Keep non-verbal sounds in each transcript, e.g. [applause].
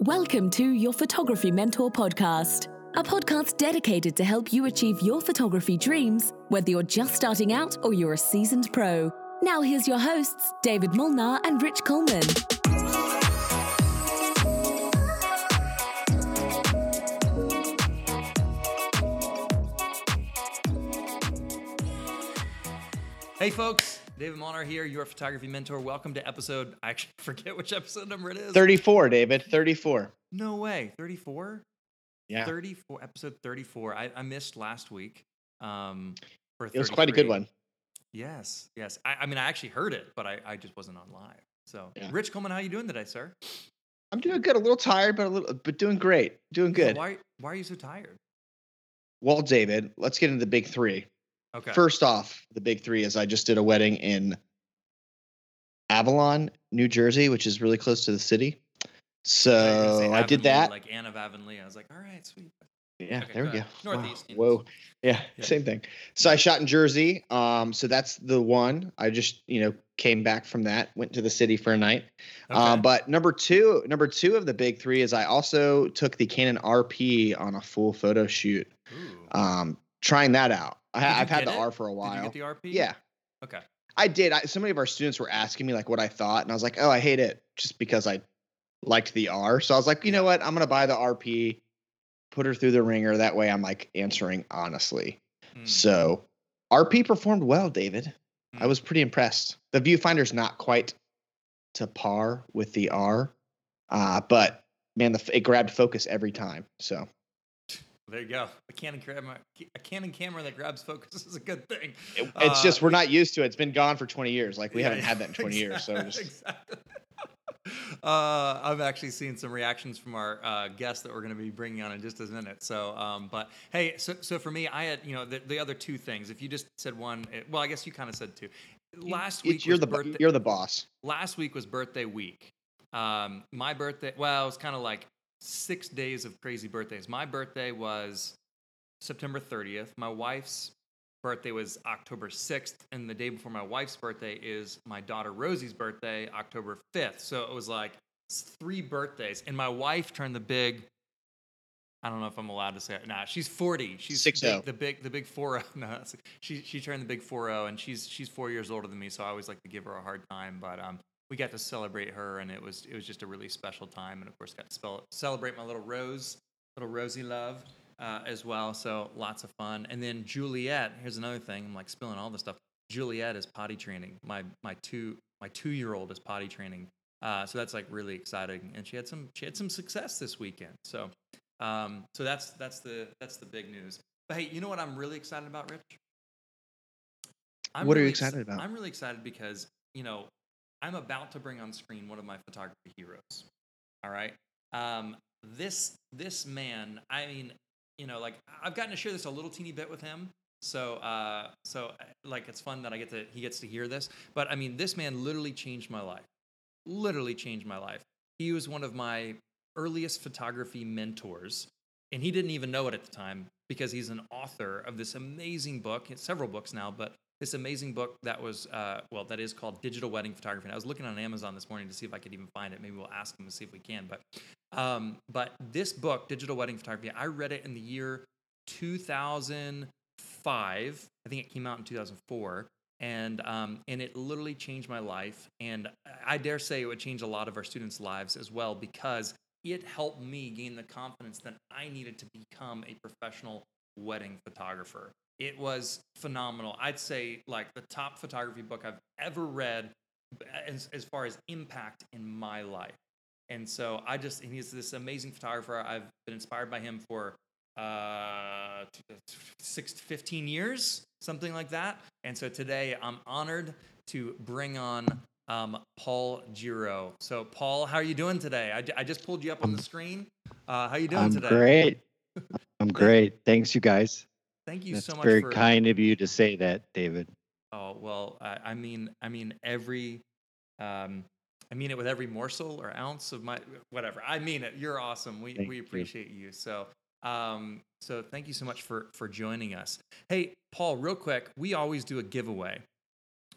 Welcome to your Photography Mentor podcast, a podcast dedicated to help you achieve your photography dreams, whether you're just starting out or you're a seasoned pro. Now, here's your hosts, David Molnar and Rich Coleman. Hey, folks. David Molnar here, your photography mentor. Welcome to episode, I actually [laughs] forget which episode number it is. 34, David. 34. No way. 34? Yeah. 34, episode 34. I, I missed last week. Um, for It was quite a good one. Yes, yes. I, I mean, I actually heard it, but I, I just wasn't on live. So, Yeah. Rich Coleman, how you doing today, sir? I'm doing good. A little tired, but a little, but doing great. Doing good. why, why are you so tired? Well, David, let's get into the big three. Okay. First off, the big three is I just did a wedding in Avalon, New Jersey, which is really close to the city. I So say I did that. Like Anne of Avonlea. I was like, all right, sweet. yeah, okay, there we go go. ahead. Wow, Northeast, Whoa. Yeah, Yeah. same thing. So I shot in Jersey. Um, so that's the one. I just, you know, came back from that, went to the city for a night. Uh, Okay. but number two, number two of the big three is I also took the Canon RP on a full photo shoot. Ooh. Um, trying that out. I, Did ha- you I've had the it? R for a Did you while. get the RP? Yeah, Okay. I did. I, so many of our students were asking me like what I thought, and I was like, oh, I hate it just because I liked the R. So I was like, you know what? I'm gonna buy the RP, put her through the ringer. That way, I'm like answering honestly. Mm, So RP performed well, David. I Mm. was pretty impressed. The viewfinder's not quite to par with the R, uh, but man, the, it grabbed focus every time. So There you go. A Canon camera, a Canon camera that grabs focus [laughs] is a good thing. it- it's just Uh, we're not used to it. It's been gone for 20 years. Like we Yeah, haven't had that in 20 years. So just exactly. [laughs] Uh, I've actually seen some reactions from our uh, guests that we're going to be bringing on in just a minute. So, um, but hey, so so for me, I had you know the, the other two things. If you just said one, it, well, I guess you kind of said two. Last it's- week you're the birthday, you're the boss. last week was birthday week. Um, my birthday, well, it was kind of like six days of crazy birthdays. My birthday was September 30th. My wife's birthday was October 6th. And the day before my wife's birthday is my daughter Rosie's birthday, October 5th. So it was like three birthdays. And my wife turned the big, I don't know if I'm allowed to say it. Nah, she's 40. She's Six big, oh. the big, the big four. [laughs] No, she she turned the big four zero, and she's she's four years older than me. So I always like to give her a hard time. But um, we got to celebrate her, and it was it was just a really special time. And of course, got to spell, celebrate my little Rose, little Rosie love. Uh, as well, so lots of fun. And then Juliet, here's another thing. I'm like spilling all this stuff. Juliet is potty training. My my two my two year old is potty training. Uh, so that's like really exciting. And she had some she had some success this weekend. So um, so that's that's the that's the big news. But hey, you know what I'm really excited about, Rich? I'm What are you really ex- excited about? I'm really excited because you know I'm about to bring on screen one of my photography heroes. All right, um, this this man. I mean, you know, like I've gotten to share this a little teeny bit with him. So, uh, so uh, like it's fun that I get to he gets to hear this. But I mean, this man literally changed my life. Literally changed my life. He was one of my earliest photography mentors, and he didn't even know it at the time because he's an author of this amazing book. Several books now, but this amazing book that was uh, well, that is called Digital Wedding Photography. And I was looking on Amazon this morning to see if I could even find it. Maybe we'll ask him to see if we can. But um, but this book, Digital Wedding Photography, I read it in the year 2005. I think it came out in 2004. And um, and it literally changed my life, and I dare say it would change a lot of our students' lives as well because it helped me gain the confidence that I needed to become a professional wedding photographer. It was phenomenal. I'd say like the top photography book I've ever read as, as far as impact in my life. And so I just, and he's this amazing photographer. I've been inspired by him for uh, six, 15 years, something like that. And so today I'm honored to bring on um, Paul Gero. So Paul, how are you doing today? I just pulled you up on the screen. Uh, how you doing I'm today? great. [laughs] I'm great. Thanks, you guys. Thank you That's so much very for kind of you to say that, David. Oh well, I, I mean, I mean every, um, I mean it with every morsel or ounce of my whatever. I mean it. You're awesome. We Thank we appreciate you. So um, so thank you so much for for joining us. Hey, Paul, real quick, we always do a giveaway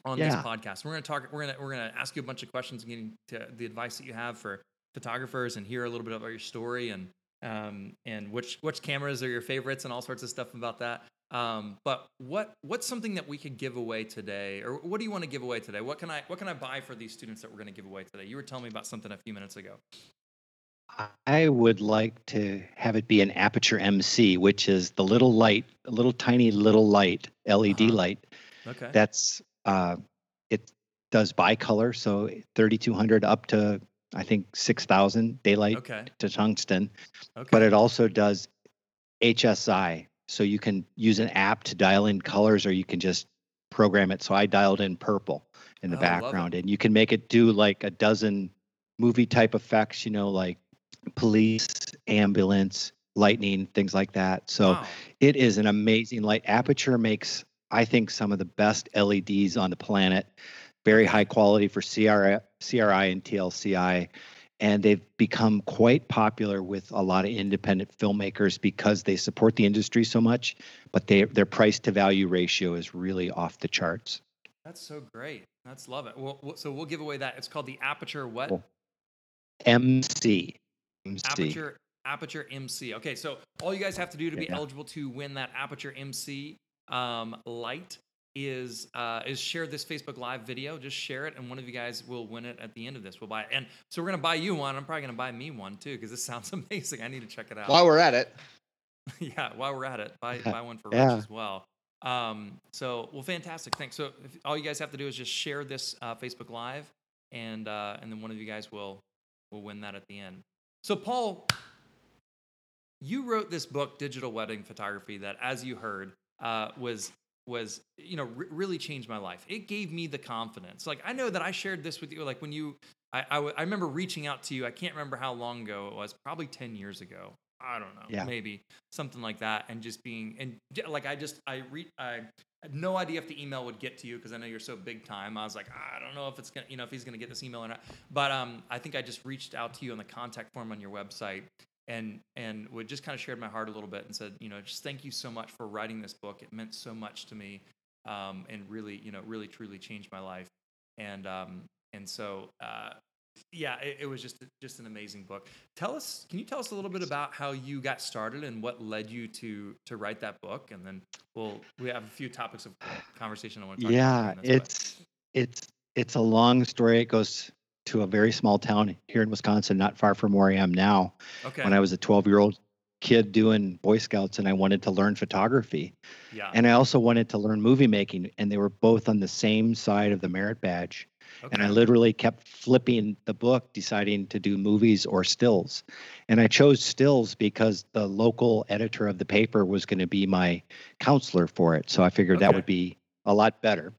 on this podcast. We're gonna talk. We're gonna we're gonna ask you a bunch of questions and get into the advice that you have for photographers and hear a little bit about your story and um, and which which cameras are your favorites and all sorts of stuff about that. Um, but what what's something that we could give away today, or what do you want to give away today? What can I what can I buy for these students that we're going to give away today? You were telling me about something a few minutes ago. I would like to have it be an Aputure MC, which is the little light, a little tiny little light, LED Uh-huh. light. Okay. That's uh, it does bicolor, so 3200 up to I think 6000 daylight okay. to tungsten. Okay. But it also does HSI, so you can use an app to dial in colors, or you can just program it. So I dialed in purple in the Oh, background, and you can make it do like a dozen movie type effects. You know, like police, ambulance, lightning, things like that. So Wow. it is an amazing light. Aputure makes, I think, some of the best LEDs on the planet. Very high quality for CRI, CRI and TLCI. And they've become quite popular with a lot of independent filmmakers because they support the industry so much, but they, their price to value ratio is really off the charts. That's so great. That's love it. Well, so we'll give away that. It's called the Aputure what? Cool. MC. MC. Aputure Aputure MC. Okay, so all you guys have to do to be Yeah. eligible to win that Aputure MC um, light is uh, is share this Facebook Live video. Just share it, and one of you guys will win it at the end of this. We'll buy it, and so we're gonna buy you one. I'm probably gonna buy me one too because this [laughs] sounds amazing. I need to check it out. While we're at it, [laughs] yeah, while we're at it, buy [laughs] buy one for Yeah. Rich as well. Um, so well, fantastic. Thanks. So if, all you guys have to do is just share this uh, Facebook Live, and uh, and then one of you guys will will win that at the end. So Paul, you wrote this book, Digital Wedding Photography, that as you heard uh, was was you know re- really changed my life. It gave me the confidence. Like I know that I shared this with you. Like when you, I I, w- I remember reaching out to you. I can't remember how long ago it was. Probably ten years ago. I don't know. Yeah. Maybe something like that. And just being and like I just I re I had no idea if the email would get to you because I know you're so big time. I was like, I don't know if it's gonna, you know, if he's gonna get this email or not. But um, I think I just reached out to you on the contact form on your website and and would just kind of shared my heart a little bit and said, you know, just thank you so much for writing this book. It meant so much to me, um, and really, you know, really truly changed my life. And um, and so uh, yeah, it, it was just just an amazing book. Tell us, can you tell us a little bit about how you got started and what led you to to write that book? And then we'll we have a few topics of conversation I want to talk Yeah, about. during this, but- it's it's it's a long story. It goes to a very small town here in Wisconsin, not far from where I am now. okay. When I was a 12 year old kid doing Boy Scouts, and I wanted to learn photography, yeah. and I also wanted to learn movie making, and they were both on the same side of the merit badge. And I literally kept flipping the book, deciding to do movies or stills. And I chose stills because the local editor of the paper was going to be my counselor for it. So I figured that would be a lot better.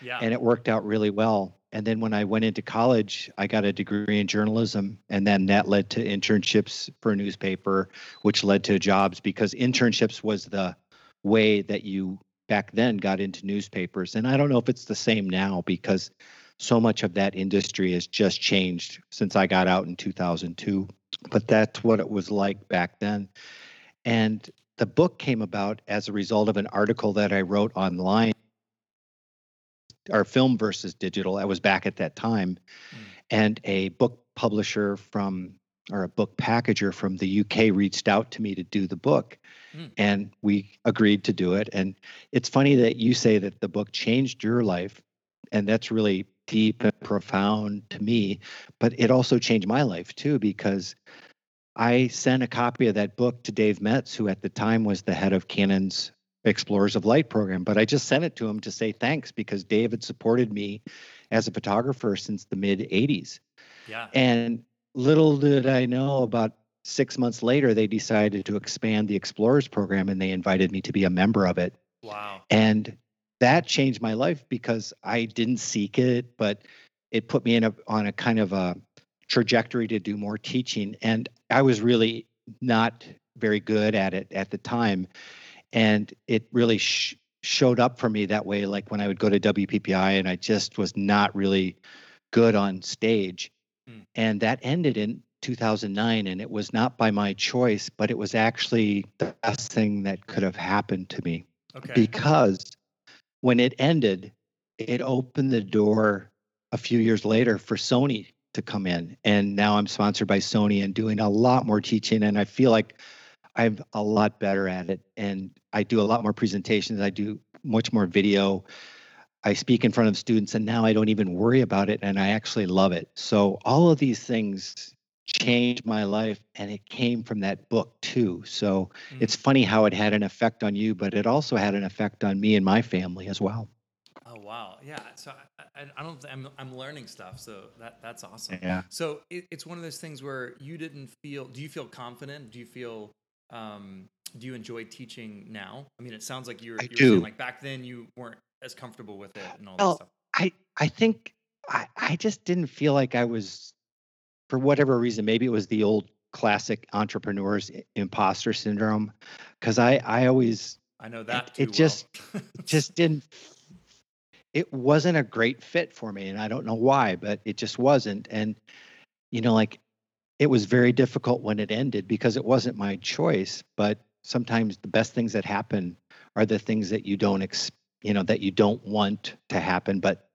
yeah. And it worked out really well. And then when I went into college, I got a degree in journalism. And then that led to internships for a newspaper, which led to jobs because internships was the way that you back then got into newspapers. And I don't know if it's the same now because so much of that industry has just changed since I got out in 2002. But that's what it was like back then. And the book came about as a result of an article that I wrote online or film versus digital. I was back at that time, Mm. and a book publisher from or a book packager from the UK reached out to me to do the book, Mm. and we agreed to do it. And it's funny that you say that the book changed your life, and that's really deep and profound to me. But it also changed my life too because I sent a copy of that book to Dave Metz, who at the time was the head of Canon's Explorers of Light program. But I just sent it to him to say thanks because Dave had supported me as a photographer since the mid 80s. yeah. And little did I know, about six months later, they decided to expand the Explorers program and they invited me to be a member of it. Wow. And that changed my life because I didn't seek it, but it put me in a on a kind of a trajectory to do more teaching. And I was really not very good at it at the time. And it really sh- showed up for me that way. Like when I would go to WPPI and I just was not really good on stage. Hmm. And that ended in 2009. And it was not by my choice, but it was actually the best thing that could have happened to me Okay. because when it ended, it opened the door a few years later for Sony to come in. And now I'm sponsored by Sony and doing a lot more teaching. And I feel like I'm a lot better at it. And I do a lot more presentations. I do much more video. I speak in front of students, and now I don't even worry about it. And I actually love it. So all of these things changed my life and it came from that book too so mm. it's funny how it had an effect on you but it also had an effect on me and my family as well oh wow yeah so i, I don't I'm, I'm learning stuff so that that's awesome yeah so it, it's one of those things where you didn't feel do you feel confident do you feel um do you enjoy teaching now? I mean it sounds like you're, you're saying like back then you weren't as comfortable with it and all well, that stuff. I i think I, I just didn't feel like I was for whatever reason, maybe it was the old classic entrepreneurs imposter syndrome, because I I always I know that it, it just just [laughs] didn't it wasn't a great fit for me and I don't know why, but it just wasn't. And you know, like it was very difficult when it ended because it wasn't my choice, but sometimes the best things that happen are the things that you don't ex- you know that you don't want to happen but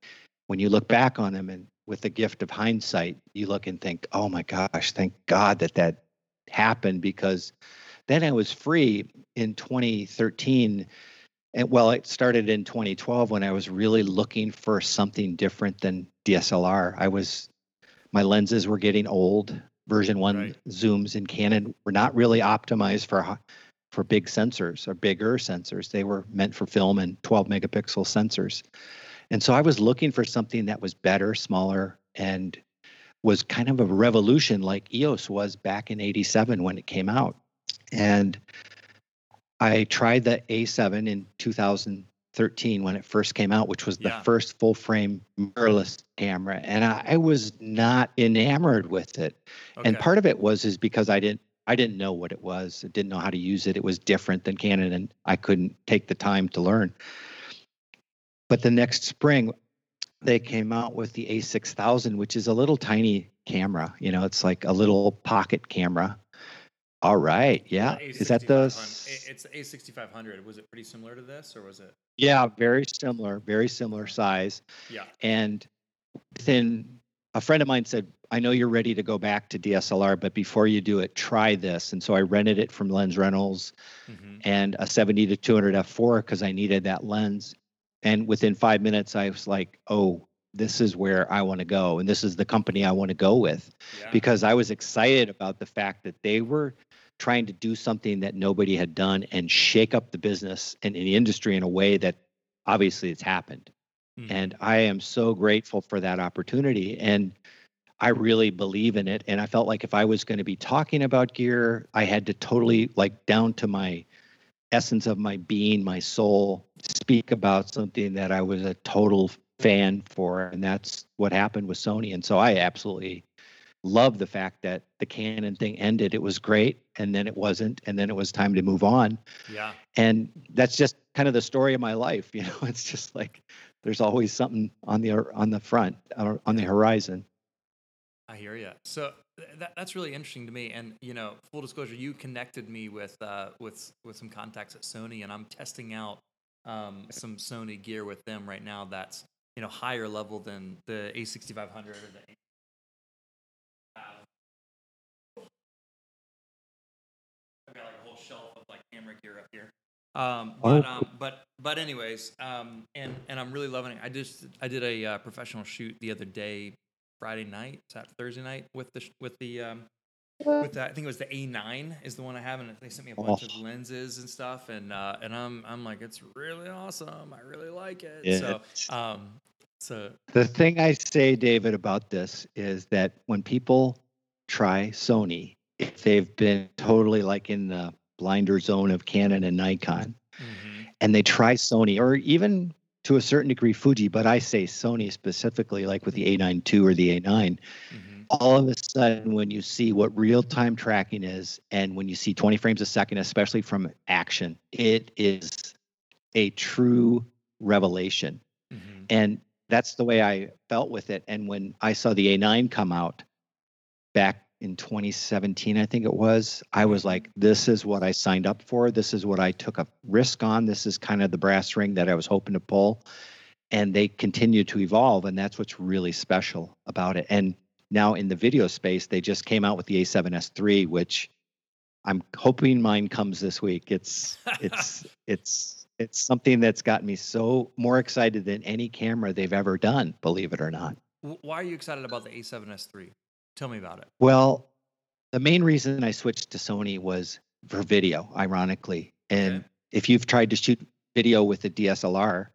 when you look back on them and with the gift of hindsight, you look and think, oh my gosh, thank God that that happened because then I was free in 2013. And well, it started in 2012 when I was really looking for something different than DSLR. I was, my lenses were getting old. Version one right. zooms in Canon were not really optimized for for big sensors or bigger sensors. They were meant for film and 12 megapixel sensors. And so I was looking for something that was better, smaller, and was kind of a revolution like EOS was back in 87 when it came out. And I tried the A7 in 2013 when it first came out, which was the yeah. first full frame mirrorless camera. And I, I was not enamored with it. Okay. And part of it was is because I didn't I didn't know what it was. I didn't know how to use it. It was different than Canon and I couldn't take the time to learn. But the next spring, they came out with the A6000, which is a little tiny camera. You know, it's like a little pocket camera. All right. Yeah. Is that the? It's the A6500. Was it pretty similar to this, or was it? Yeah, very similar. Very similar size. Yeah. And then a friend of mine said, "I know you're ready to go back to DSLR, but before you do it, try this." And so I rented it from Lens Rentals, mm-hmm. and a 70 to 200 f4 because I needed that lens. And within five minutes, I was like, oh, this is where I want to go. And this is the company I want to go with yeah. because I was excited about the fact that they were trying to do something that nobody had done and shake up the business and in the industry in a way that obviously it's happened. Mm-hmm. And I am so grateful for that opportunity. And I really believe in it. And I felt like if I was going to be talking about gear, I had to totally, like, down to my essence of my being, my soul, speak about something that I was a total fan for. And that's what happened with Sony. And so I absolutely love the fact that the Canon thing ended. It was great. And then it wasn't. And then it was time to move on. Yeah. And that's just kind of the story of my life. [laughs] You know, it's just like there's always something on the on the front or on the horizon. I hear you. So that, that's really interesting to me. And you know, full disclosure, you connected me with uh, with with some contacts at Sony, and I'm testing out um, some Sony gear with them right now. That's you know higher level than the A6500 or the. Camera gear up here. Um, but um, but but anyways, um, and and I'm really loving it. I just I did a uh, professional shoot the other day Friday night, that Thursday night with the with the um, with that. I think it was the A9 is the one I have, and they sent me a bunch of lenses and stuff, and uh, and I'm I'm like, it's really awesome. I really like it. Yeah. So um, so the thing I say, David, about this is that when people try Sony, if they've been totally like in the blinder zone of Canon and Nikon, mm-hmm. and they try Sony, or even to a certain degree Fuji, but I say Sony specifically, like with the A9 II or the A9. Mm-hmm. All of a sudden, when you see what real time tracking is, and when you see 20 frames a second, especially from action, it is a true revelation. Mm-hmm. And that's the way I felt with it. And when I saw the A9 come out back in 2017, I think it was, I was like, this is what I signed up for. This is what I took a risk on. This is kind of the brass ring that I was hoping to pull. And they continue to evolve. And that's what's really special about it. And now in the video space, they just came out with the A7S III, which I'm hoping mine comes this week. It's it's [laughs] it's it's something that's got me so more excited than any camera they've ever done, believe it or not. Why are you excited about the A7S III? Tell me about it. Well, the main reason I switched to Sony was for video, ironically. And Okay. if you've tried to shoot video with a DSLR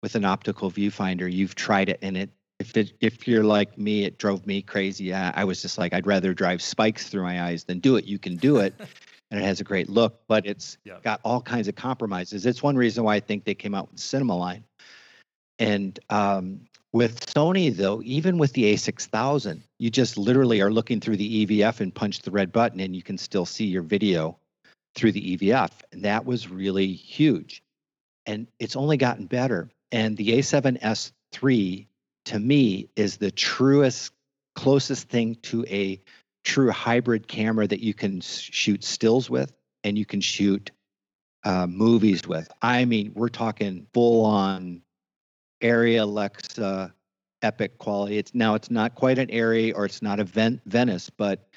with an optical viewfinder, you've tried it and it if it if you're like me, it drove me crazy. I, I was just like, I'd rather drive spikes through my eyes than do it. You can do it [laughs] and it has a great look, but it's Yeah. got all kinds of compromises. It's one reason why I think they came out with cinema line. And um, with Sony, though, even with the A6000, you just literally are looking through the EVF and punch the red button, and you can still see your video through the EVF. And that was really huge. And it's only gotten better. And the A7S III, to me, is the truest, closest thing to a true hybrid camera that you can shoot stills with and you can shoot uh, movies with. I mean, we're talking full on ARRI Alexa epic quality. It's now it's not quite an ARRI or it's not a Ven- Venice, but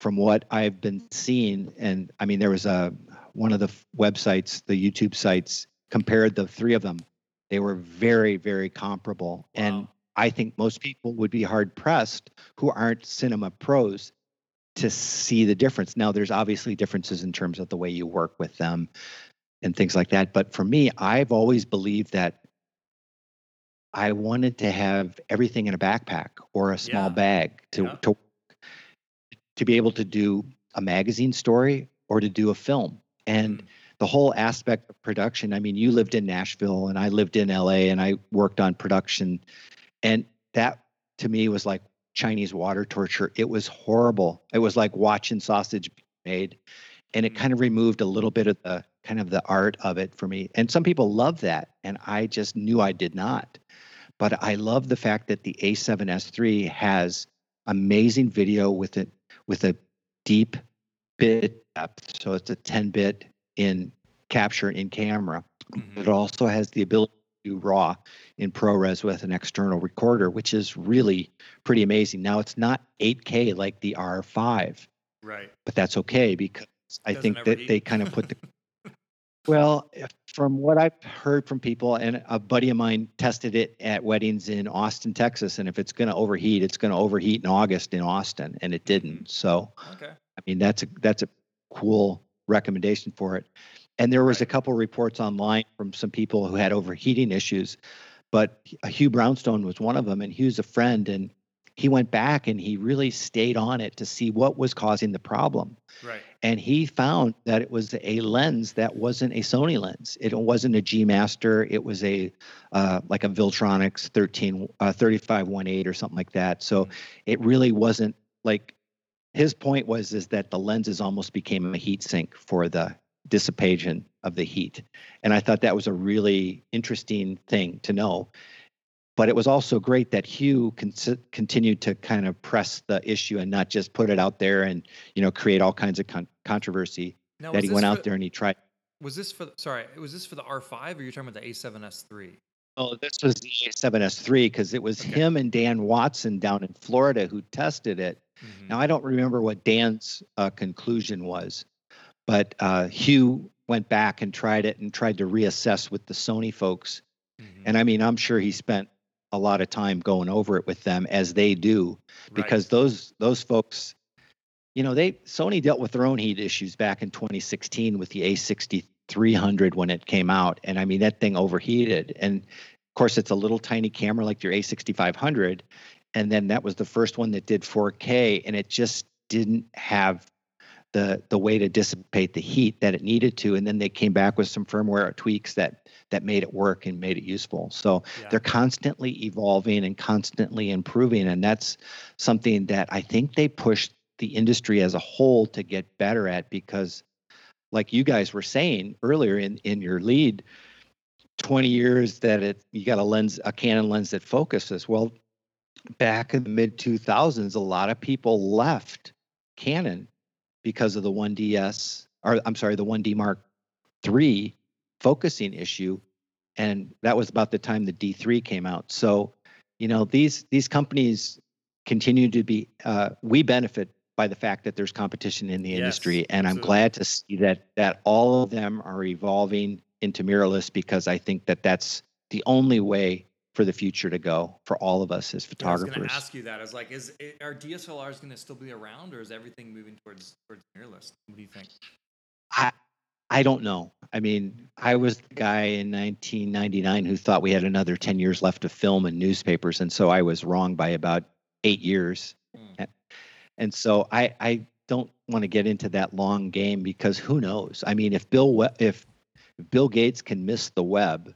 from what I've been mm-hmm. seeing, and I mean, there was a one of the websites, the YouTube sites compared the three of them. They were very, very comparable, and I think most people would be hard pressed who aren't cinema pros to see the difference. Now, there's obviously differences in terms of the way you work with them and things like that. But for me, I've always believed that I wanted to have everything in a backpack or a small Yeah. bag to, Yeah. to to be able to do a magazine story or to do a film. And Mm. the whole aspect of production. I mean, you lived in Nashville and I lived in LA and I worked on production. And that to me was like Chinese water torture. It was horrible. It was like watching sausage made. And it Mm. kind of removed a little bit of the kind of the art of it for me. And some people love that. And I just knew I did not. But I love the fact that the A7S III has amazing video with it with a deep bit depth. So it's a 10 bit in capture in camera. Mhm. It also has the ability to do RAW in ProRes with an external recorder, which is really pretty amazing. Now it's not 8K like the R5, Right. but that's okay because I think that they kind of put the [laughs] well, from what I've heard from people, and a buddy of mine tested it at weddings in Austin, Texas, and if it's going to overheat, it's going to overheat in August in Austin, and it didn't. So, Okay. I mean, that's a that's a cool recommendation for it. And there was a couple reports online from some people who had overheating issues, but Hugh Brownstone was one of them, and Hugh's a friend, and he went back and he really stayed on it to see what was causing the problem Right. and he found that it was a lens that wasn't a Sony lens. It wasn't a G Master. It was a uh, like a Viltronics 13 uh, 3518 or something like that. So it really wasn't like his point was is that the lenses almost became a heat sink for the dissipation of the heat. And I thought that was a really interesting thing to know. But it was also great that Hugh con- continued to kind of press the issue and not just put it out there and you know create all kinds of con- controversy. Now, that he went for- out there and he tried. Was this for? Sorry, was this for the R5 or you're talking about the A7S III? Oh, this was the A7S3 because it was Okay. him and Dan Watson down in Florida who tested it. Mhm. Now I don't remember what Dan's uh, conclusion was, but uh, Hugh went back and tried it and tried to reassess with the Sony folks. Mhm. And I mean, I'm sure he spent a lot of time going over it with them as they do Right. because those those folks you know they sony dealt with their own heat issues back in 2016 with the a6300 when it came out and i mean that thing overheated and of course it's a little tiny camera like your a6500 and then that was the first one that did 4k and it just didn't have the the way to dissipate the heat that it needed to and then they came back with some firmware tweaks that that made it work and made it useful so Yeah. they're constantly evolving and constantly improving and that's something that i think they pushed the industry as a whole to get better at because like you guys were saying earlier in in your lead 20 years that it you got a lens a canon lens that focuses well back in the mid 2000s a lot of people left canon because of the 1ds or i'm sorry the 1d mark 3 focusing issue. And that was about the time the D3 came out. So, you know, these these companies continue to be uh, we benefit by the fact that there's competition in the Yes, industry. And i'm glad to see that that all of them are evolving into mirrorless because i think that that's the only way for the future to go for all of us as photographers. I was going to ask you that. I was like, is are DSLRs going to still be around, or is everything moving towards towards mirrorless? What do you think? I, I don't know. I mean, I was the guy in 1999 who thought we had another 10 years left of film and newspapers, and so I was wrong by about eight years. Mm. And, and so I, I don't want to get into that long game because who knows? I mean, if Bill if Bill Gates can miss the web,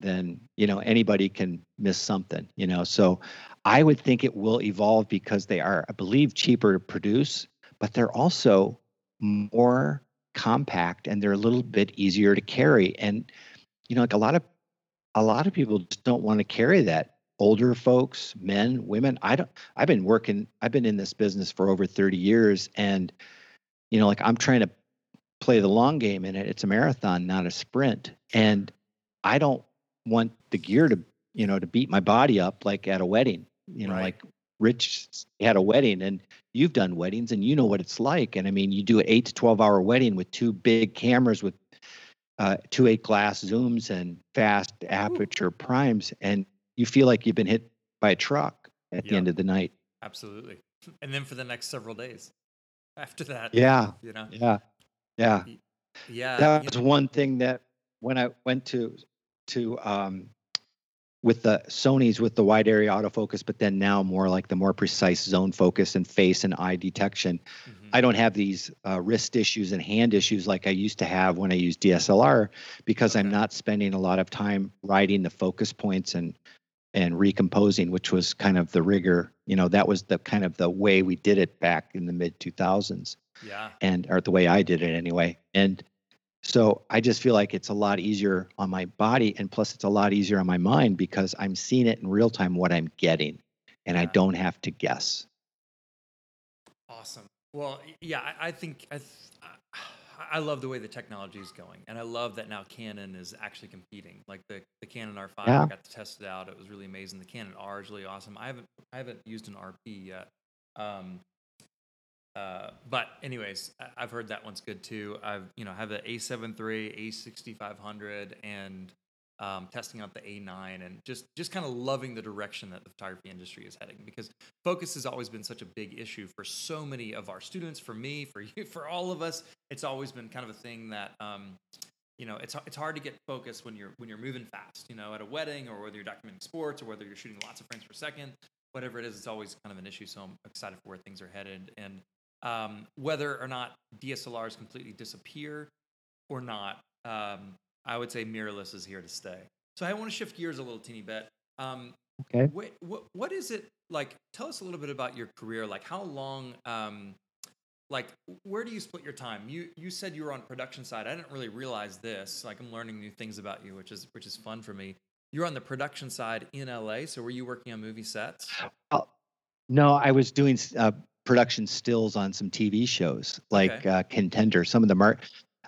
then you know anybody can miss something. You know, so I would think it will evolve because they are, I believe, cheaper to produce, but they're also more compact and they're a little bit easier to carry. And you know, like a lot of a lot of people just don't want to carry that. Older folks, men, women. I don't. I've been working. I've been in this business for over thirty years, and you know, like I'm trying to play the long game in it. It's a marathon, not a sprint. And I don't want the gear to, you know, to beat my body up like at a wedding. You know, Right. like Rich had a wedding and you've done weddings and you know what it's like. And I mean, you do an eight to 12 hour wedding with two big cameras with uh, two eight glass zooms and fast aperture primes. And you feel like you've been hit by a truck at the end of the night. Absolutely. [laughs] And then for the next several days [laughs] after that, Yeah. you know, Yeah. Yeah. yeah, that was one thing that when I went to to um, with the Sony's with the wide area autofocus, but then now more like the more precise zone focus and face and eye detection. Mhm. I don't have these uh, wrist issues and hand issues like I used to have when I used DSLR because I'm not spending a lot of time writing the focus points and and recomposing, which was kind of the rigor. You know, that was the kind of the way we did it back in the mid 2000s yeah, and or the way I did it anyway. And so I just feel like it's a lot easier on my body and plus it's a lot easier on my mind because I'm seeing it in real time what I'm getting and I don't have to guess. awesome. Well, yeah, I, I think I, I- love the way the technology is going, and I love that now Canon is actually competing. Like the, the Canon R5, I got to test it out; it was really amazing. The Canon R is really awesome. I haven't I haven't used an RP yet, um, uh, but anyways, I've heard that one's good too. I've you know have the A7 III, A6500, and um, testing out the A9, and just just kind of loving the direction that the photography industry is heading because focus has always been such a big issue for so many of our students, for me, for you, [laughs] for all of us. It's always been kind of a thing that um, you know it's it's hard to get focus when you're when you're moving fast. You know, at a wedding or whether you're documenting sports or whether you're shooting lots of frames per second, whatever it is, it's always kind of an issue. So I'm excited for where things are headed and um, whether or not DSLRs completely disappear or not. Um, I would say mirrorless is here to stay. So I want to shift gears a little teeny bit. Um, Okay. Wait, what, what is it like? Tell us a little bit about your career. Like, how long? Um, like, where do you split your time? You you said you were on production side. I didn't really realize this. Like, I'm learning new things about you, which is which is fun for me. You're on the production side in LA. So were you working on movie sets? No, I was doing uh, production stills on some TV shows like Okay. uh, Contender. Some of them are.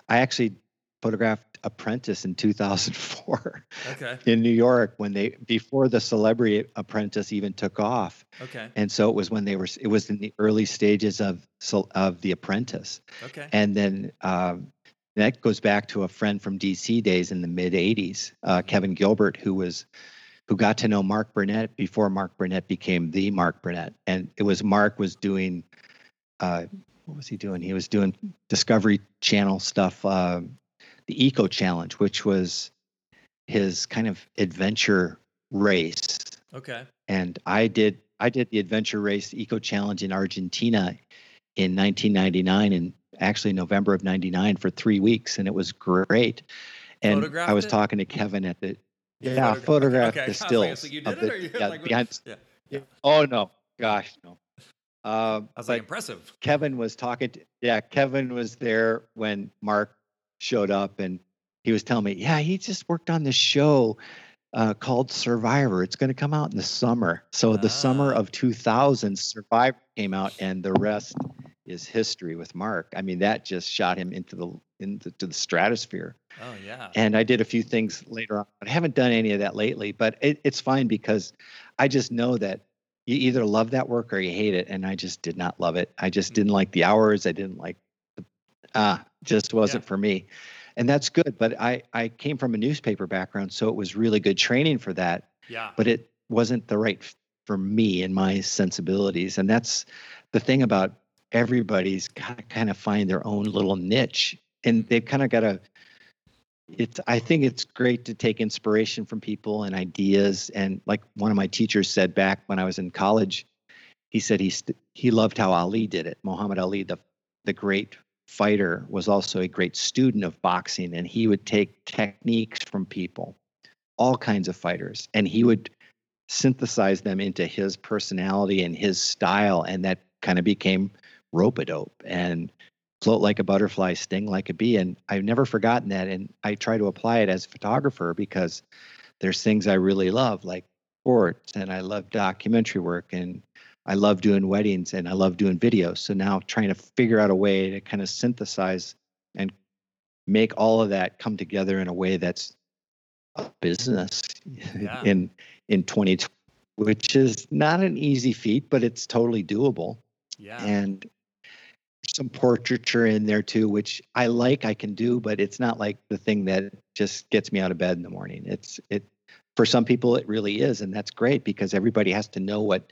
I actually photographed Apprentice in 2004 Okay. [laughs] in New York when they before the Celebrity Apprentice even took off. Okay. and so it was when they were it was in the early stages of of the apprentice Okay. and then um, that goes back to a friend from dc days in the mid 80s uh, kevin gilbert who was who got to know mark burnett before mark burnett became the mark burnett and it was mark was doing uh, what was he doing he was doing discovery channel stuff uh, the eco challenge which was his kind of adventure race Okay. and I did I did the adventure race eco challenge in Argentina in 1999 and actually November of 99 for 3 weeks and it was great. And I was it? talking to Kevin at the You yeah, photogra- photographed okay, the okay. Stills. like, so you of did it, the- or you yeah, [laughs] like behind- yeah. yeah. Oh no, gosh, no. Uh, I was like impressive. Kevin was talking. To, yeah, Kevin was there when Mark showed up, and he was telling me, "Yeah, he just worked on this show uh, called Survivor. It's going to come out in the summer." So the summer Ah. of 2000, Survivor came out, and the rest is history with Mark. I mean, that just shot him into the into to the stratosphere. Oh yeah. And I did a few things later on, I haven't done any of that lately. But it, it's fine because I just know that, you either love that work or you hate it. And I just did not love it. I just didn't like the hours. I didn't like the, ah, just wasn't Yeah. for me. And that's good. But I, I came from a newspaper background, so it was really good training for that. Yeah. But it wasn't the right for me and my sensibilities. And that's the thing about everybody's got to kind of find their own little niche. And they've kind of got a it's i think it's great to take inspiration from people and ideas and like one of my teachers said back when i was in college he said he st- he loved how ali did it. Muhammad ali the the great fighter was also a great student of boxing and he would take techniques from people all kinds of fighters and he would synthesize them into his personality and his style and that kind of became rope-a-dope and float like a butterfly, sting like a bee. And I've never forgotten that. And I try to apply it as a photographer because there's things I really love, like sports, and I love documentary work, and I love doing weddings, and I love doing videos. So now trying to figure out a way to kind of synthesize and make all of that come together in a way that's a business Yeah. in in 2020, which is not an easy feat, but it's totally doable Yeah. and some portraiture in there too, which I like, I can do, but it's not like the thing that just gets me out of bed in the morning. It's it for some people it really is, and that's great because everybody has to know what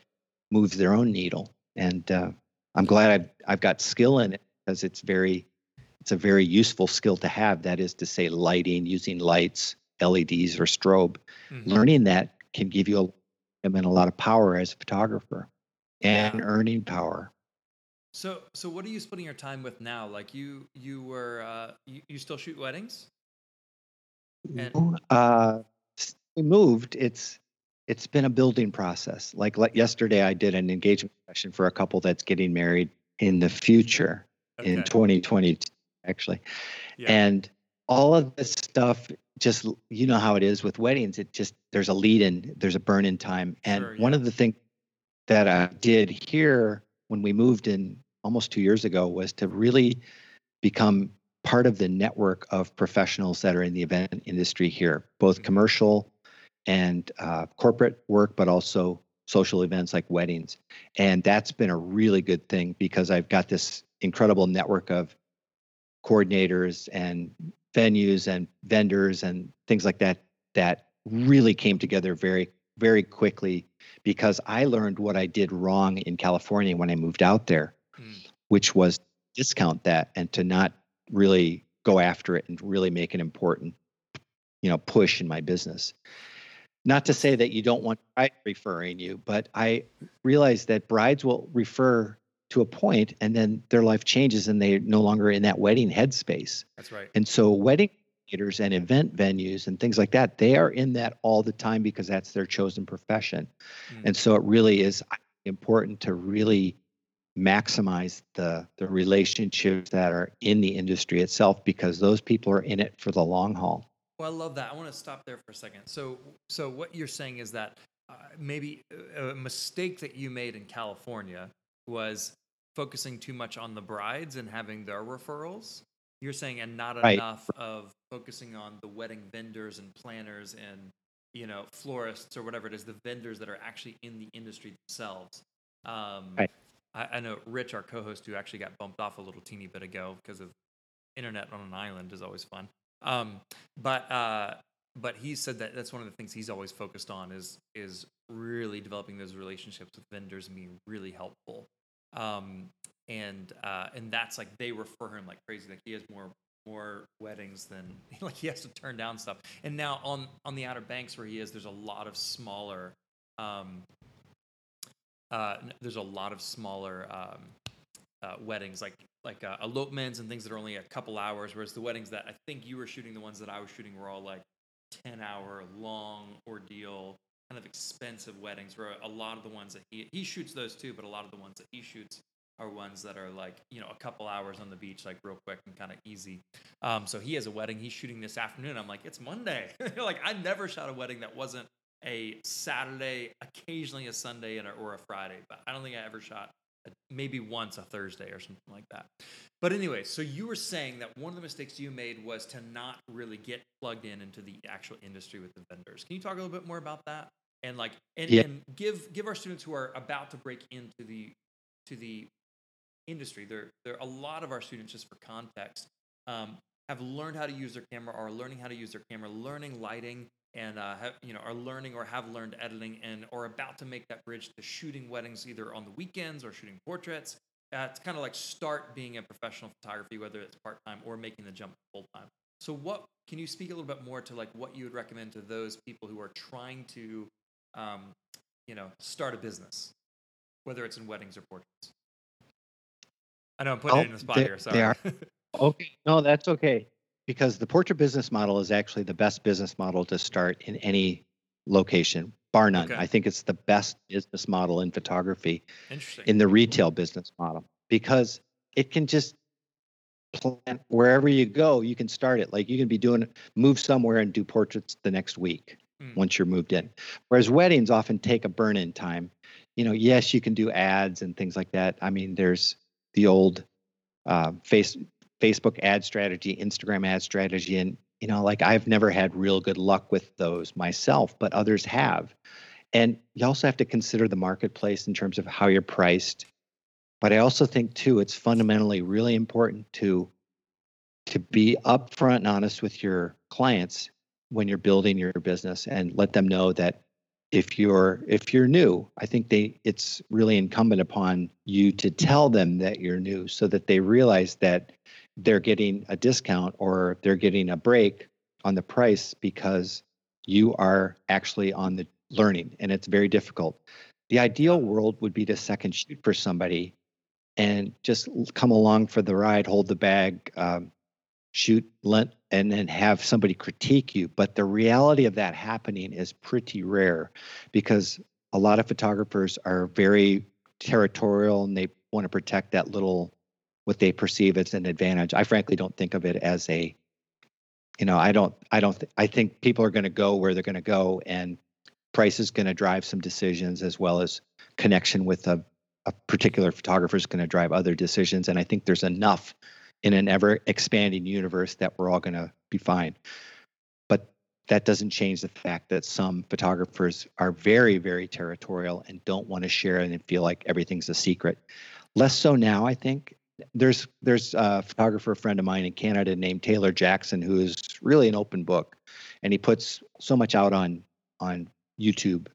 moves their own needle. And uh, I'm glad I've I've got skill in it because it's very it's a very useful skill to have. That is to say, lighting, using lights, LEDs or strobe. Mhm. Learning that can give you a, I mean, a lot of power as a photographer and Yeah. earning power. So, so what are you splitting your time with now? Like you, you were, uh, you, you still shoot weddings? And- Uh, we moved. It's it's been a building process. Like, like yesterday, I did an engagement session for a couple that's getting married in the future in Okay. 2020, actually. Yeah. And all of this stuff, just you know how it is with weddings. It just there's a lead in, there's a burn in time, and Sure, one of the things that I did here when we moved in almost two years ago was to really become part of the network of professionals that are in the event industry here, both Mhm. commercial and uh, corporate work, but also social events like weddings. And that's been a really good thing because I've got this incredible network of coordinators and venues and vendors and things like that that really came together very very quickly because I learned what I did wrong in California when I moved out there. Which was discount that and to not really go after it and really make an important you know push in my business not to say that you don't want brides referring you but i realize that brides will refer to a point and then their life changes and they're no longer in that wedding headspace That's right. and so wedding coordinators and event venues and things like that they are in that all the time because that's their chosen profession Mm. and so it really is important to really maximize the the relationships that are in the industry itself because those people are in it for the long haul Well, I love that. I want to stop there for a second. So, so what you're saying is that uh, maybe a mistake that you made in California was focusing too much on the brides and having their referrals. You're saying, and not Right. enough of focusing on the wedding vendors and planners and you know florists or whatever it is, the vendors that are actually in the industry themselves. Um, Right. I, I know Rich, our co-host, who actually got bumped off a little teeny bit ago because of internet on an island is always fun. Um, but uh, but he said that that's one of the things he's always focused on is is really developing those relationships with vendors and being really helpful. Um, and uh, and that's like they refer him like crazy. Like he has more more weddings than [laughs] like he has to turn down stuff. And now on on the Outer Banks where he is, there's a lot of smaller. Um, uh, there's a lot of smaller um, uh, weddings, like like uh, elopements and things that are only a couple hours. Whereas the weddings that I think you were shooting, the ones that I was shooting, were all like ten hour long ordeal, kind of expensive weddings. Where a lot of the ones that he he shoots those too, but a lot of the ones that he shoots are ones that are like you know a couple hours on the beach, like real quick and kind of easy. Um, so he has a wedding he's shooting this afternoon. I'm like, it's Monday. [laughs] like I never shot a wedding that wasn't a Saturday, occasionally a Sunday, and a, or a Friday. But I don't think I ever shot a, maybe once a Thursday or something like that. But anyway, so you were saying that one of the mistakes you made was to not really get plugged in into the actual industry with the vendors. Can you talk a little bit more about that? and like and, Yeah. and give give our students who are about to break into the to the industry. There there a lot of our students, just for context, um, have learned how to use their camera, are learning how to use their camera, learning lighting, and uh, have, you know are learning or have learned editing, and are about to make that bridge to shooting weddings either on the weekends or shooting portraits. Uh, to kind of like start being a professional photography, whether it's part time or making the jump full time. So, what can you speak a little bit more to like what you would recommend to those people who are trying to, um, you know, start a business, whether it's in weddings or portraits? I know I'm putting Oh, it in the spot they- here. they Sorry. are. [laughs] Okay. No, that's okay. Because the portrait business model is actually the best business model to start in any location, bar none. Okay. I think it's the best business model in photography Interesting. in the retail business model because it can just plant wherever you go, you can start it. Like you can be doing move somewhere and do portraits the next week Mm. once you're moved in. Whereas weddings often take a burn in time. You know, yes, you can do ads and things like that. I mean, there's the old uh, face Facebook ad strategy, Instagram ad strategy, and you know, like I've never had real good luck with those myself, but others have. And you also have to consider the marketplace in terms of how you're priced. But I also think too, it's fundamentally really important to to be upfront and honest with your clients when you're building your business and let them know that if you're if you're new, I think they it's really incumbent upon you to tell them that you're new so that they realize that they're getting a discount or they're getting a break on the price because you are actually on the learning and it's very difficult. The ideal world would be to second shoot for somebody and just come along for the ride, hold the bag, um, shoot, lent, and then have somebody critique you. But the reality of that happening is pretty rare because a lot of photographers are very territorial and they want to protect that little what they perceive as an advantage. I frankly don't think of it as a you know, I don't I don't th- I think people are going to go where they're going to go and price is going to drive some decisions as well as connection with a a particular photographer is going to drive other decisions and I think there's enough in an ever expanding universe that we're all going to be fine. But that doesn't change the fact that some photographers are very, very territorial and don't want to share and feel like everything's a secret. Less so now, I think. There's there's a photographer friend of mine in Canada named Taylor Jackson who is really an open book, and he puts so much out on on YouTube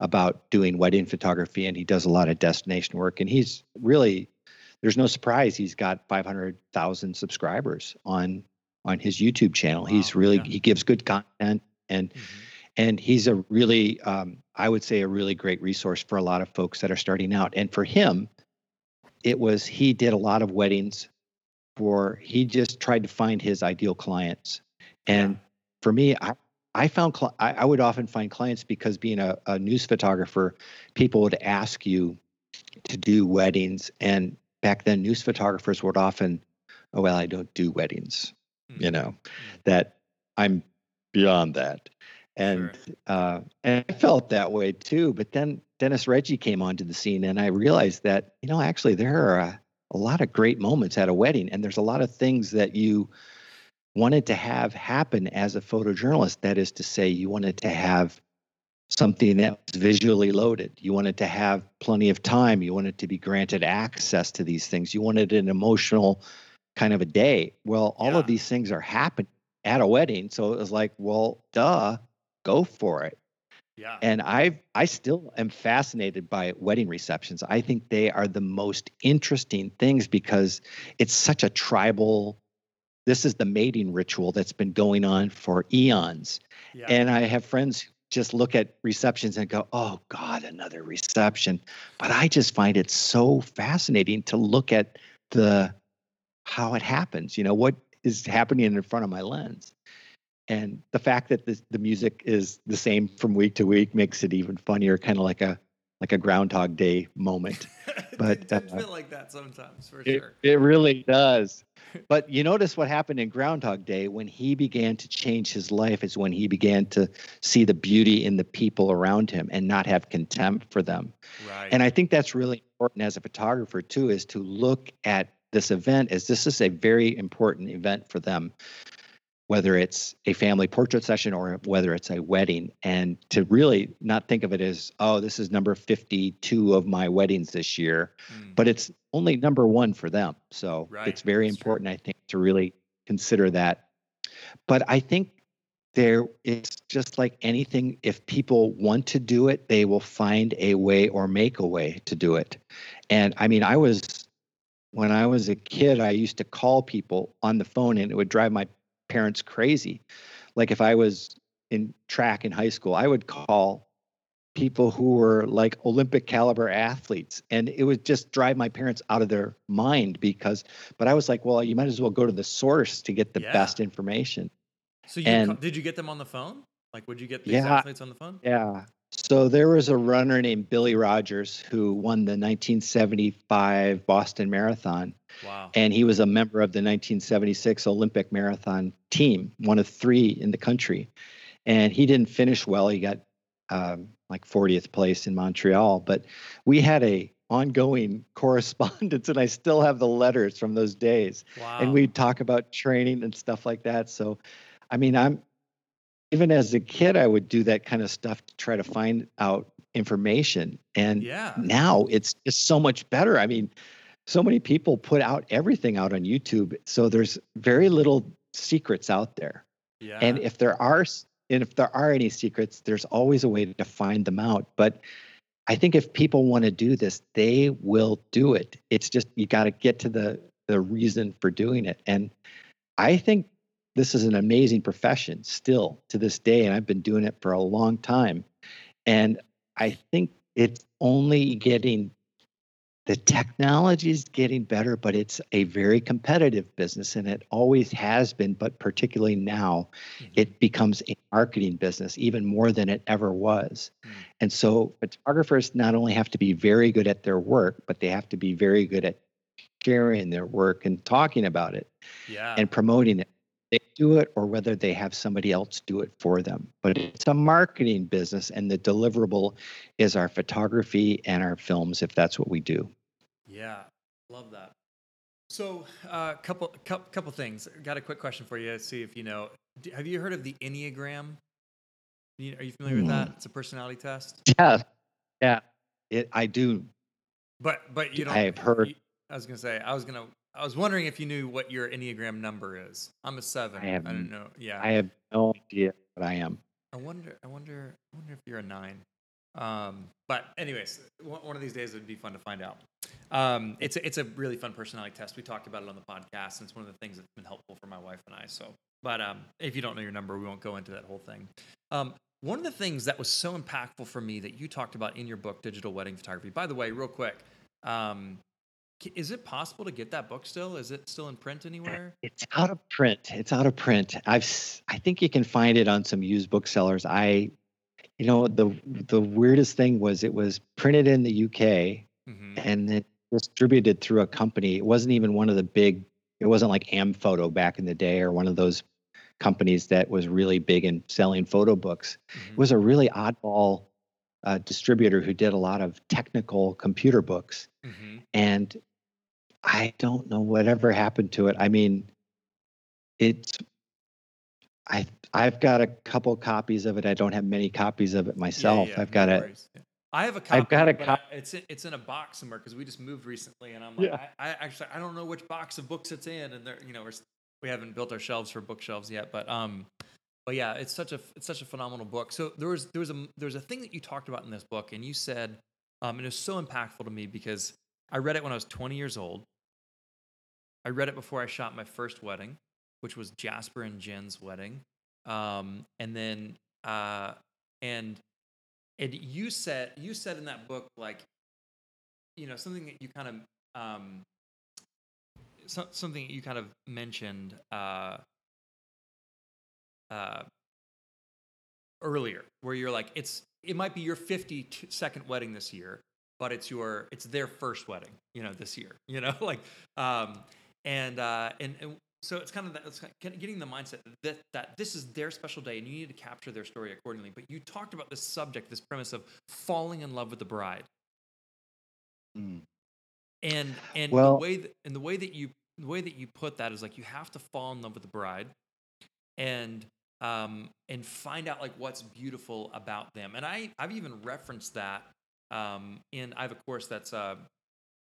about doing wedding photography, and he does a lot of destination work, and he's really there's no surprise he's got 500,000 subscribers on on his YouTube channel. he's really yeah. he gives good content and Mhm. and he's a really um, I would say a really great resource for a lot of folks that are starting out. And for him, it was he did a lot of weddings for he just tried to find his ideal clients. And Yeah. for me, I I found cli- I, I would often find clients because being a, a news photographer, people would ask you to do weddings, and back then news photographers would often, oh well, I don't do weddings, you Mm. know, that I'm beyond that. And uh, and I felt that way too. But then Denis Reggie came onto the scene, and I realized that you know actually there are a, a lot of great moments at a wedding, and there's a lot of things that you wanted to have happen as a photojournalist. That is to say, you wanted to have something that was visually loaded. You wanted to have plenty of time. You wanted to be granted access to these things. You wanted an emotional kind of a day. Well, all Yeah. of these things are happening at a wedding. So it was like, well, duh, go for it. Yeah. And I I still am fascinated by wedding receptions. I think they are the most interesting things because it's such a tribal this is the mating ritual that's been going on for eons. yeah. And I have friends who just look at receptions and go, "Oh god, another reception." But I just find it so fascinating to look at the how it happens, you know, what is happening in front of my lens. And the fact that this, the music is the same from week to week makes it even funnier, kind of like a like a Groundhog Day moment. [laughs] but, it does uh, feel like that sometimes, for It, sure. it really does. [laughs] But you notice what happened in Groundhog Day when he began to change his life is when he began to see the beauty in the people around him and not have contempt for them. Right. And I think that's really important as a photographer too, is to look at this event as this is a very important event for them. Whether it's a family portrait session or whether it's a wedding, and to really not think of it as, oh, this is number 52 of my weddings this year, Mm. but it's only number one for them. So Right, it's very that's true. important, I think, to really consider that. But I think there it's just like anything if people want to do it they will find a way or make a way to do it and i mean i was when i was a kid i used to call people on the phone and it would drive my parents crazy like if i was in track in high school i would call people who were like olympic caliber athletes and it would just drive my parents out of their mind because but i was like well you might as well go to the source to get the Yeah. best information So you and- did you get them on the phone? Like, would you get these Yeah. athletes on the phone? Yeah. So there was a runner named Billy Rodgers who won the 1975 Boston Marathon, Wow. and he was a member of the 1976 Olympic Marathon team, one of three in the country. And he didn't finish well. He got um, like 40th place in Montreal, but we had a ongoing [laughs] correspondence, and I still have the letters from those days wow. and we'd talk about training and stuff like that. So, I mean, I'm even as a kid, I would do that kind of stuff to try to find out information. And yeah. now it's just so much better. I mean, so many people put out everything out on YouTube, so there's very little secrets out there. Yeah. And if there are, and if there are any secrets, there's always a way to find them out. But I think if people want to do this, they will do it. It's just you got to get to the the reason for doing it. And I think this is an amazing profession still to this day, and I've been doing it for a long time. And I think it's only getting the technology is getting better, but it's a very competitive business, and it always has been. But particularly now, Mhm. it becomes a marketing business even more than it ever was. Mm. And so photographers not only have to be very good at their work, but they have to be very good at sharing their work and talking about it yeah. and promoting it. They do it or whether they have somebody else do it for them. But it's a marketing business and the deliverable is our photography and our films if that's what we do. Yeah, love that. So, a uh, couple, couple, couple things. Got a quick question for you. See if you know. Have you heard of the Enneagram? Are you familiar with that? It's a personality test. Yeah. Yeah. It I do But but you don't. I have heard- you- I was gonna say. I was gonna. I was wondering if you knew what your Enneagram number is. I'm a seven. I have I don't know. Yeah. I have no idea what I am. I wonder. I wonder. I wonder if you're a nine. Um, but anyways, one, of these days it would be fun to find out. Um, it's a, it's a really fun personality test. We talked about it on the podcast, and it's one of the things that's been helpful for my wife and I. So, but um, if you don't know your number, we won't go into that whole thing. Um, one of the things that was so impactful for me that you talked about in your book, Digital Wedding Photography. By the way, real quick, um, is it possible to get that book still? Is it still in print anywhere? It's out of print. It's out of print. I've I think you can find it on some used booksellers. I you know the the weirdest thing was it was printed in the UK hmm and then distributed through a company. It wasn't even one of the big it wasn't like Amphoto back in the day or one of those companies that was really big in selling photo books. It was a really oddball uh, distributor who did a lot of technical computer books hmm and I don't know whatever happened to it. I mean, it's I I've got a couple copies of it. I don't have many copies of it myself. I've got no it. Yeah. I have a copy. I've got a but cop- I- It's in, it's in a box somewhere because we just moved recently, and I'm like, Yeah. I, I actually I don't know which box of books it's in, and they're you know we're we haven't built our shelves for bookshelves yet, but um, but yeah, it's such a it's such a phenomenal book. So there was there was a there was a thing that you talked about in this book, and you said, um, and it was so impactful to me because I read it when I was 20 years old. I read it before I shot my first wedding, which was Jasper and Jen's wedding. Um, and then, uh, and, and you said, you said in that book, like, you know, something that you kind of, um, so, something that you kind of mentioned, uh, uh, earlier where you're like, it's, it might be your 52nd wedding this year, but it's your, it's their first wedding, you know, this year, [laughs] you know, like, um, and, uh, and, and so it's kind of that, it's kind of getting the mindset that, that this is their special day and you need to capture their story accordingly. But you talked about this subject, this premise of falling in love with the bride. Mm. And, and Well- the way that, and the way that you, the way that you put that is like, you have to fall in love with the bride and um, and find out like what's beautiful about them. And I I've even referenced that um, in I have a course that's uh,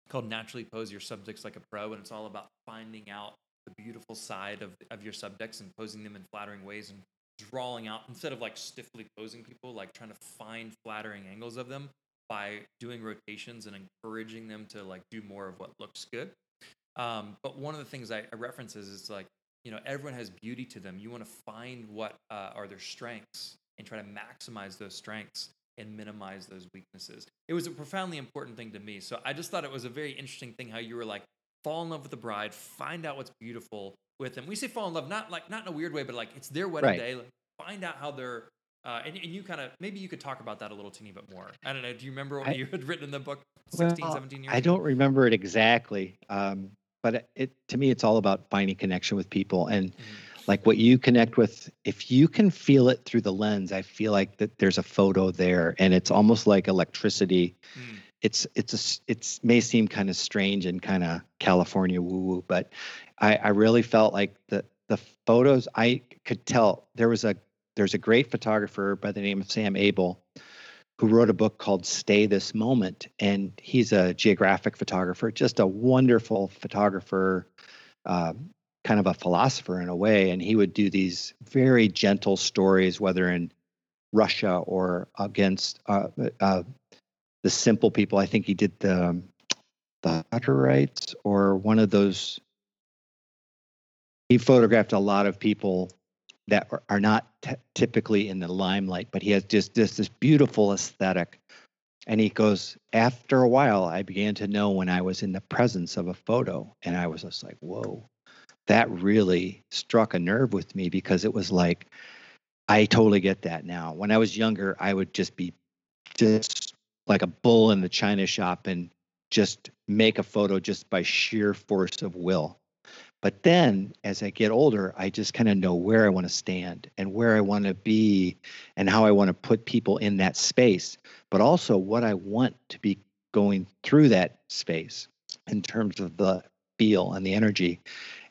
called Naturally Pose Your Subjects Like a Pro, and it's all about finding out the beautiful side of of your subjects and posing them in flattering ways and drawing out instead of like stiffly posing people, like trying to find flattering angles of them by doing rotations and encouraging them to like do more of what looks good. Um, but one of the things I, I reference is, is like you know everyone has beauty to them you want to find what uh, are their strengths and try to maximize those strengths and minimize those weaknesses it was a profoundly important thing to me so i just thought it was a very interesting thing how you were like fall in love with the bride find out what's beautiful with them we say fall in love not like not in a weird way but like it's their wedding Right. day like, find out how they're uh, and, and you kind of maybe you could talk about that a little teeny bit more i don't know do you remember what I- you had written in the book 16 Well, 17 years I ago? don't remember it exactly, um, but it, to me it's all about finding connection with people and Mhm. Like what you connect with. If you can feel it through the lens, I feel like that there's a photo there, and it's almost like electricity. Mm. It's it's a it's may seem kind of strange and kind of California woo woo, but I, I really felt like the the photos I could tell there was a there's a great photographer by the name of Sam Abell who wrote a book called Stay This Moment. And he's a geographic photographer, just a wonderful photographer, uh, kind of a philosopher in a way. And he would do these very gentle stories, whether in Russia or against uh, uh, the simple people. I think he did the, the Hutterites or one of those. He photographed a lot of people that are, not t- typically in the limelight, but he has just this beautiful aesthetic. And he goes, after a while, I began to know when I was in the presence of a photo, and I was just like, whoa, that really struck a nerve with me because it was like, I totally get that now. When I was younger, I would just be just like a bull in the china shop and just make a photo just by sheer force of will. But then as I get older, I just kind of know where I want to stand and where I want to be and how I want to put people in that space, but also what I want to be going through that space in terms of the feel and the energy.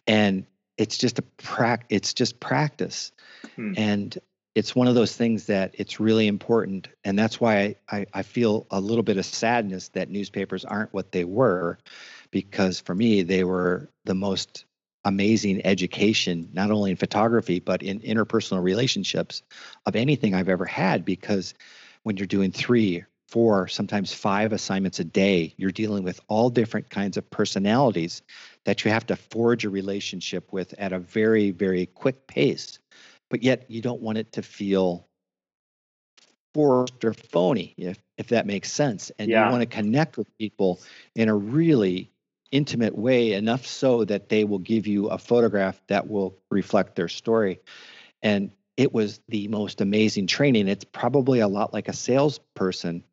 And it's just a prac it's just practice. Hmm. And it's one of those things that it's really important. And that's why I, I, I feel a little bit of sadness that newspapers aren't what they were, because for me, they were the most amazing education, not only in photography, but in interpersonal relationships of anything I've ever had. Because when you're doing three, four, sometimes five assignments a day, you're dealing with all different kinds of personalities that you have to forge a relationship with at a very, very quick pace. But yet you don't want it to feel forced or phony, if if that makes sense. And Yeah. you want to connect with people in a really intimate way enough so that they will give you a photograph that will reflect their story. And it was the most amazing training. It's probably a lot like a salesperson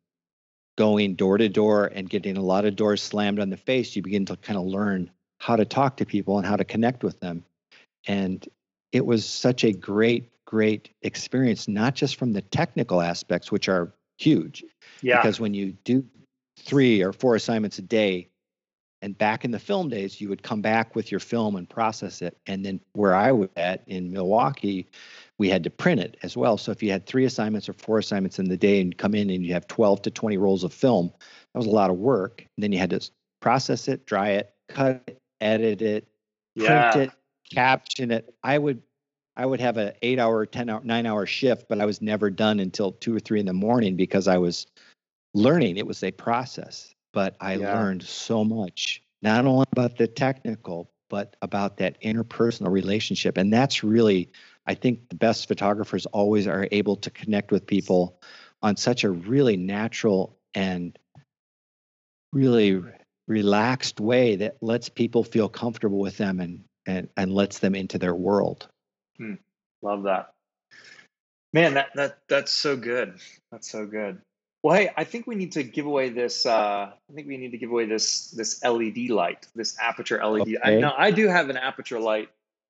going door to door and getting a lot of doors slammed on the face. You begin to kind of learn how to talk to people and how to connect with them. And it was such a great, great experience, not just from the technical aspects, which are huge, Yeah. because when you do three or four assignments a day and back in the film days you would come back with your film and process it and then where i was at in milwaukee we had to print it as well. So if you had three assignments or four assignments in the day and come in and you have 12 to 20 rolls of film that was a lot of work. And then you had to process it dry it cut it edit it print it caption it. I would i would have an eight hour ten hour nine hour shift but i was never done until two or three in the morning because i was learning. It was a process but i Yeah. learned so much not only about the technical but about that interpersonal relationship. And that's really i think the best photographers always are able to connect with people on such a really natural and really relaxed way that lets people feel comfortable with them and and, and lets them into their world Love that. Man, that that that's so good. That's so good. Well, hey, I think we need to give away this. Uh, I think we need to give away this this LED light, this Aputure LED. I Okay. know I do have an Aputure light.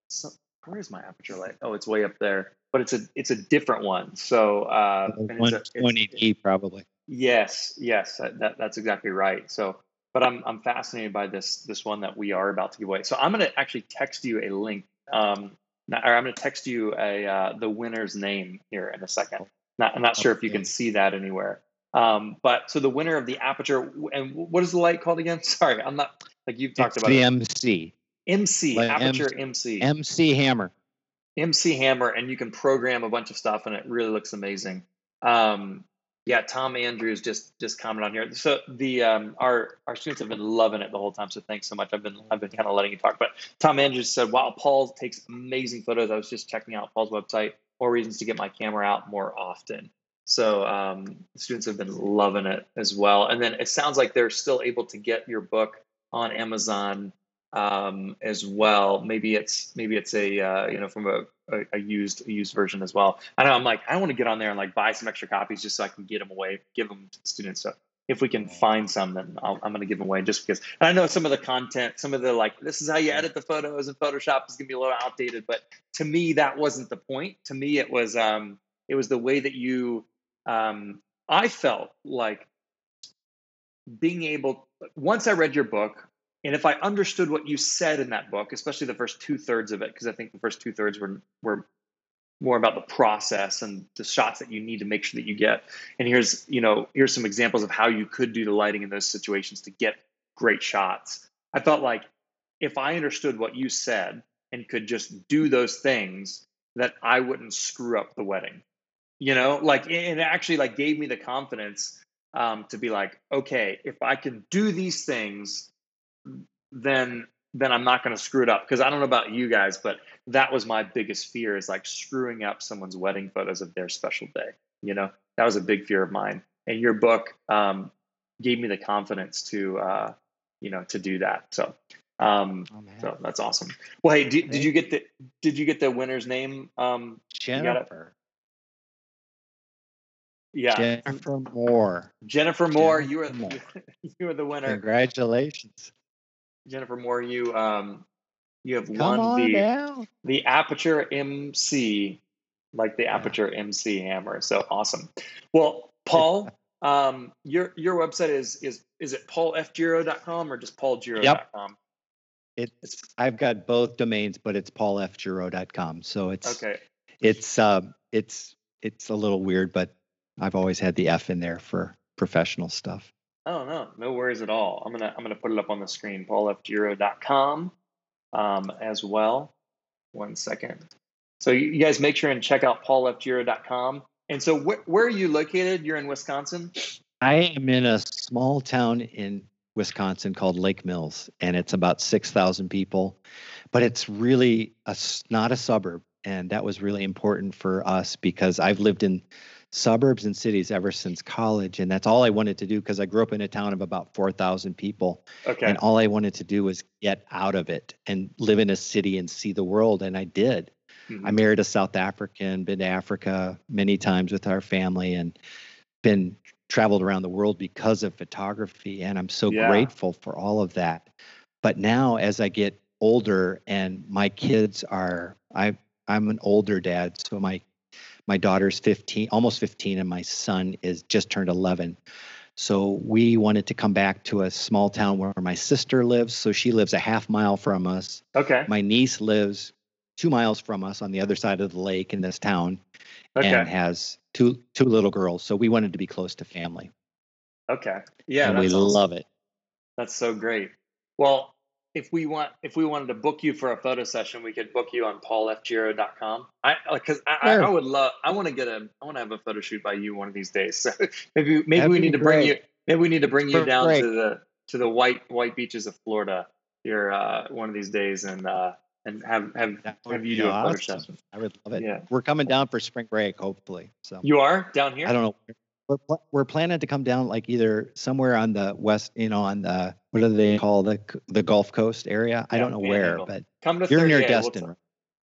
So, where is my Aputure light? Oh, it's way up there. But it's a it's a different one. So uh, a- it's- 120d probably Yes, yes, that, that that's exactly right. So, but I'm I'm fascinated by this this one that we are about to give away. So I'm going to actually text you a link. Um, or I'm going to text you a uh, the winner's name here in a second. Not, I'm not sure if you can see that anywhere. Um, but so the winner of the Aputure and what is the light called again? [laughs] Sorry, I'm not like you've talked It's about the it. MC. MC like Aputure MC MC Hammer. MC Hammer, and you can program a bunch of stuff, and it really looks amazing. Um, yeah, Tom Andrews just just commented on here. So the um, our our students have been loving it the whole time. So thanks so much. I've been I've been kind of letting you talk, but Tom Andrews said, "Wow, Paul takes amazing photos." I was just checking out Paul's website. More reasons to get my camera out more often. So um, students have been loving it as well. And then it sounds like they're still able to get your book on Amazon um, as well. Maybe it's maybe it's a uh, you know from a, a, a used a used version as well. I know I'm like I want to get on there and like buy some extra copies just so I can get them away, give them to students. So if we can find some, then i am going to give them away just because. I know some of the content, some of the like this is how you edit the photos in Photoshop is going to be a little outdated, but to me that wasn't the point. To me it was um, it was the way that you um, I felt like being able once I read your book, and if I understood what you said in that book, especially the first two thirds of it, because I think the first two thirds were were more about the process and the shots that you need to make sure that you get. And here's you know here's some examples of how you could do the lighting in those situations to get great shots. I felt like if I understood what you said and could just do those things, that I wouldn't screw up the wedding you know like it actually like gave me the confidence um, to be like okay if i can do these things then then i'm not going to screw it up because i don't know about you guys but that was my biggest fear is like screwing up someone's wedding photos of their special day you know? That was a big fear of mine. And your book um, gave me the confidence to uh, you know to do that so um, oh, so that's awesome. Well hey did, did you get the did you get the winner's name um, jennifer. Yeah, Jennifer Moore. Jennifer Moore, Jennifer you are Moore. [laughs] you are the winner. Congratulations, Jennifer Moore. You um you have Come won the the Aputure MC, like the Aputure yeah. MC hammer. So awesome. Well, Paul, [laughs] um, your your website is is is it paulfgero.com or just paulgero.com? Yep. It's I've got both domains, but it's paulfgero.com. So it's okay. It's uh, it's it's a little weird, but I've always had the F in there for professional stuff. Oh no, no worries at all. I'm gonna I'm gonna put it up on the screen, paulfgero.com um, as well. One second. So you guys make sure and check out paulfgero.com. And so wh- where are you located? You're in Wisconsin. I am in a small town in Wisconsin called Lake Mills, and it's about six thousand people, but it's really a, not a suburb, and that was really important for us because I've lived in suburbs and cities ever since college and that's all i wanted to do because i grew up in a town of about 4000 people okay and all i wanted to do was get out of it and live in a city and see the world and i did mm-hmm. i married a south african been to africa many times with our family and been traveled around the world because of photography and i'm so yeah. grateful for all of that but now as i get older and my kids are i i'm an older dad so my my daughter's 15 almost 15 and my son is just turned 11 so we wanted to come back to a small town where my sister lives. So she lives a half mile from us. Okay. My niece lives two miles from us on the other side of the lake in this town okay. and has two two little girls. So we wanted to be close to family. Okay. Yeah and we awesome. love it. That's so great. Well if we want if we wanted to book you for a photo session, we could book you on paulfgero.com. I because I, sure. I, I, would love I want to get a I want to have a photo shoot by you one of these days. So [laughs] maybe maybe That'd we need to great. bring you maybe we need to bring you down to the to the white white beaches of Florida here uh, one of these days and uh, and have have have you do a photo session. I would love it. Yeah, we're coming down for spring break, hopefully. So you are down here. I don't know we're, we're planning to come down like either somewhere on the west, you know, on the what do they call the the Gulf Coast area? I don't know where, but come to you're near Destin. We'll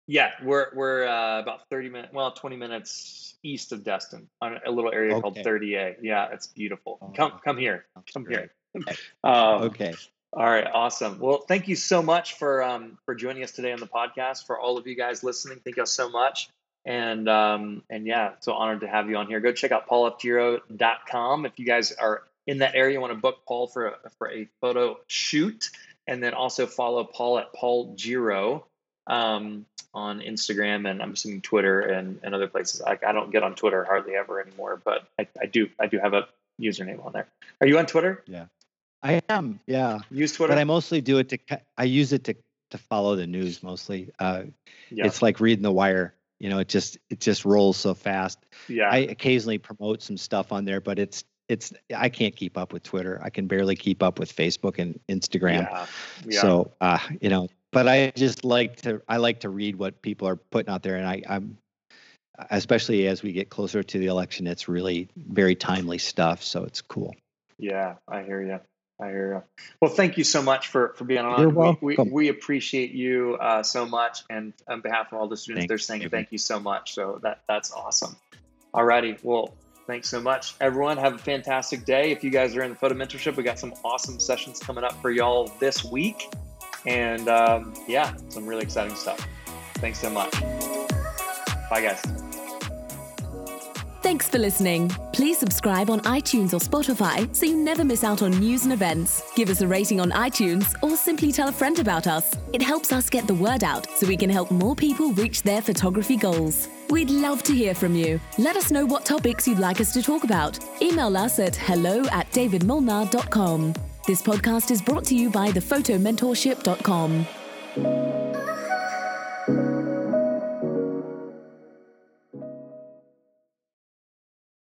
yeah, we're we're uh, about thirty minutes, well, twenty minutes east of Destin, on a little area okay. called 30A. Yeah, it's beautiful. Oh, come come here, come great. here. [laughs] um, okay. All right, awesome. Well, thank you so much for um, for joining us today on the podcast. For all of you guys listening, thank you so much. And um, and yeah, so honored to have you on here. Go check out paulfgero.com if you guys are in that area, want to book Paul for a, for a photo shoot, and then also follow Paul at Paul Gero um, on Instagram and I'm assuming Twitter and, and other places. Like I don't get on Twitter hardly ever anymore, but I, I do I do have a username on there. Are you on Twitter? Yeah, I am. Yeah, Use Twitter. but I mostly do it to. I use it to to follow the news mostly. Uh, yeah. It's like reading the wire. You know, it just it just rolls so fast. yeah. I occasionally promote some stuff on there, but it's it's I can't keep up with Twitter. I can barely keep up with Facebook and Instagram. yeah. Yeah. So uh, you know, but I just like to I like to read what people are putting out there, and I, I'm especially as we get closer to the election, it's really very timely stuff. So it's cool. Yeah, I hear you. I hear you. Well, thank you so much for for being on. You're We, we, we appreciate you uh, so much, and on behalf of all the students, Thanks, they're saying David. thank you so much. So that that's awesome. Alrighty, well, thanks so much, everyone. Have a fantastic day. If you guys are in the photo mentorship, we got some awesome sessions coming up for y'all this week, and um, yeah, some really exciting stuff. Thanks so much. Bye, guys. Thanks for listening. Please subscribe on iTunes or Spotify so you never miss out on news and events. Give us a rating on iTunes or simply tell a friend about us. It helps us get the word out so we can help more people reach their photography goals. We'd love to hear from you. Let us know what topics you'd like us to talk about. Email us at hello at davidmolnar.com. This podcast is brought to you by thephotomentorship.com.